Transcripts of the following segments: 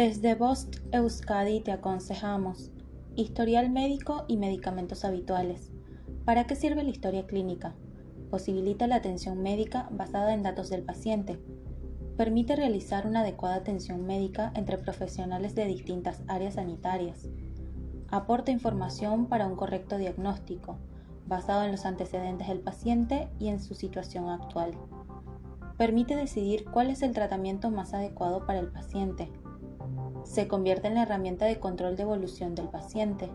Desde Bost Euskadi te aconsejamos historial médico y medicamentos habituales. ¿Para qué sirve la historia clínica? Posibilita la atención médica basada en datos del paciente. Permite realizar una adecuada atención médica entre profesionales de distintas áreas sanitarias. Aporta información para un correcto diagnóstico, basado en los antecedentes del paciente y en su situación actual. Permite decidir cuál es el tratamiento más adecuado para el paciente se convierte en la herramienta de control de evolución del paciente.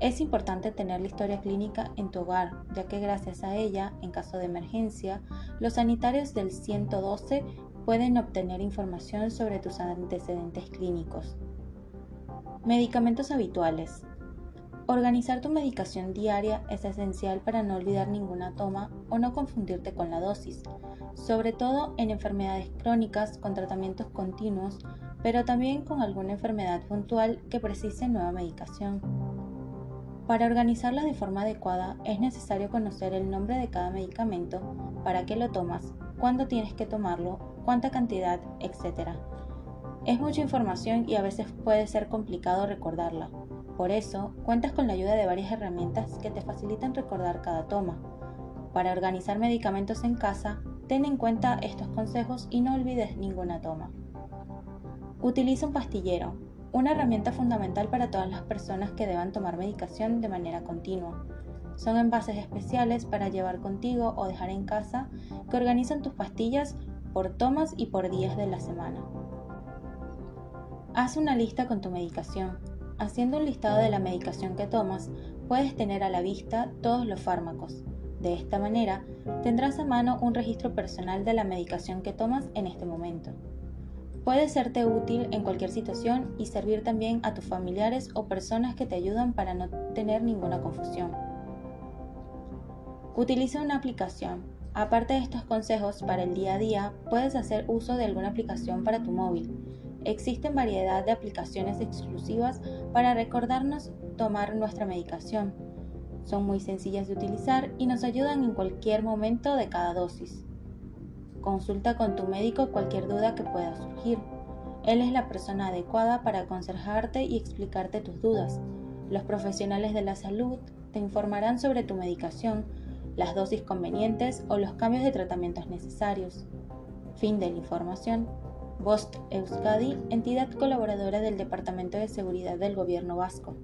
Es importante tener la historia clínica en tu hogar, ya que gracias a ella, en caso de emergencia, los sanitarios del 112 pueden obtener información sobre tus antecedentes clínicos. Medicamentos habituales. Organizar tu medicación diaria es esencial para no olvidar ninguna toma o no confundirte con la dosis, sobre todo en enfermedades crónicas con tratamientos continuos pero también con alguna enfermedad puntual que precise nueva medicación. Para organizarla de forma adecuada es necesario conocer el nombre de cada medicamento, para qué lo tomas, cuándo tienes que tomarlo, cuánta cantidad, etc. Es mucha información y a veces puede ser complicado recordarla. Por eso, cuentas con la ayuda de varias herramientas que te facilitan recordar cada toma. Para organizar medicamentos en casa, ten en cuenta estos consejos y no olvides ninguna toma. Utiliza un pastillero, una herramienta fundamental para todas las personas que deban tomar medicación de manera continua. Son envases especiales para llevar contigo o dejar en casa que organizan tus pastillas por tomas y por días de la semana. Haz una lista con tu medicación. Haciendo un listado de la medicación que tomas, puedes tener a la vista todos los fármacos. De esta manera, tendrás a mano un registro personal de la medicación que tomas en este momento. Puede serte útil en cualquier situación y servir también a tus familiares o personas que te ayudan para no tener ninguna confusión. Utiliza una aplicación. Aparte de estos consejos para el día a día, puedes hacer uso de alguna aplicación para tu móvil. Existen variedad de aplicaciones exclusivas para recordarnos tomar nuestra medicación. Son muy sencillas de utilizar y nos ayudan en cualquier momento de cada dosis. Consulta con tu médico cualquier duda que pueda surgir. Él es la persona adecuada para aconsejarte y explicarte tus dudas. Los profesionales de la salud te informarán sobre tu medicación, las dosis convenientes o los cambios de tratamientos necesarios. Fin de la información. Bost Euskadi, entidad colaboradora del Departamento de Seguridad del Gobierno Vasco.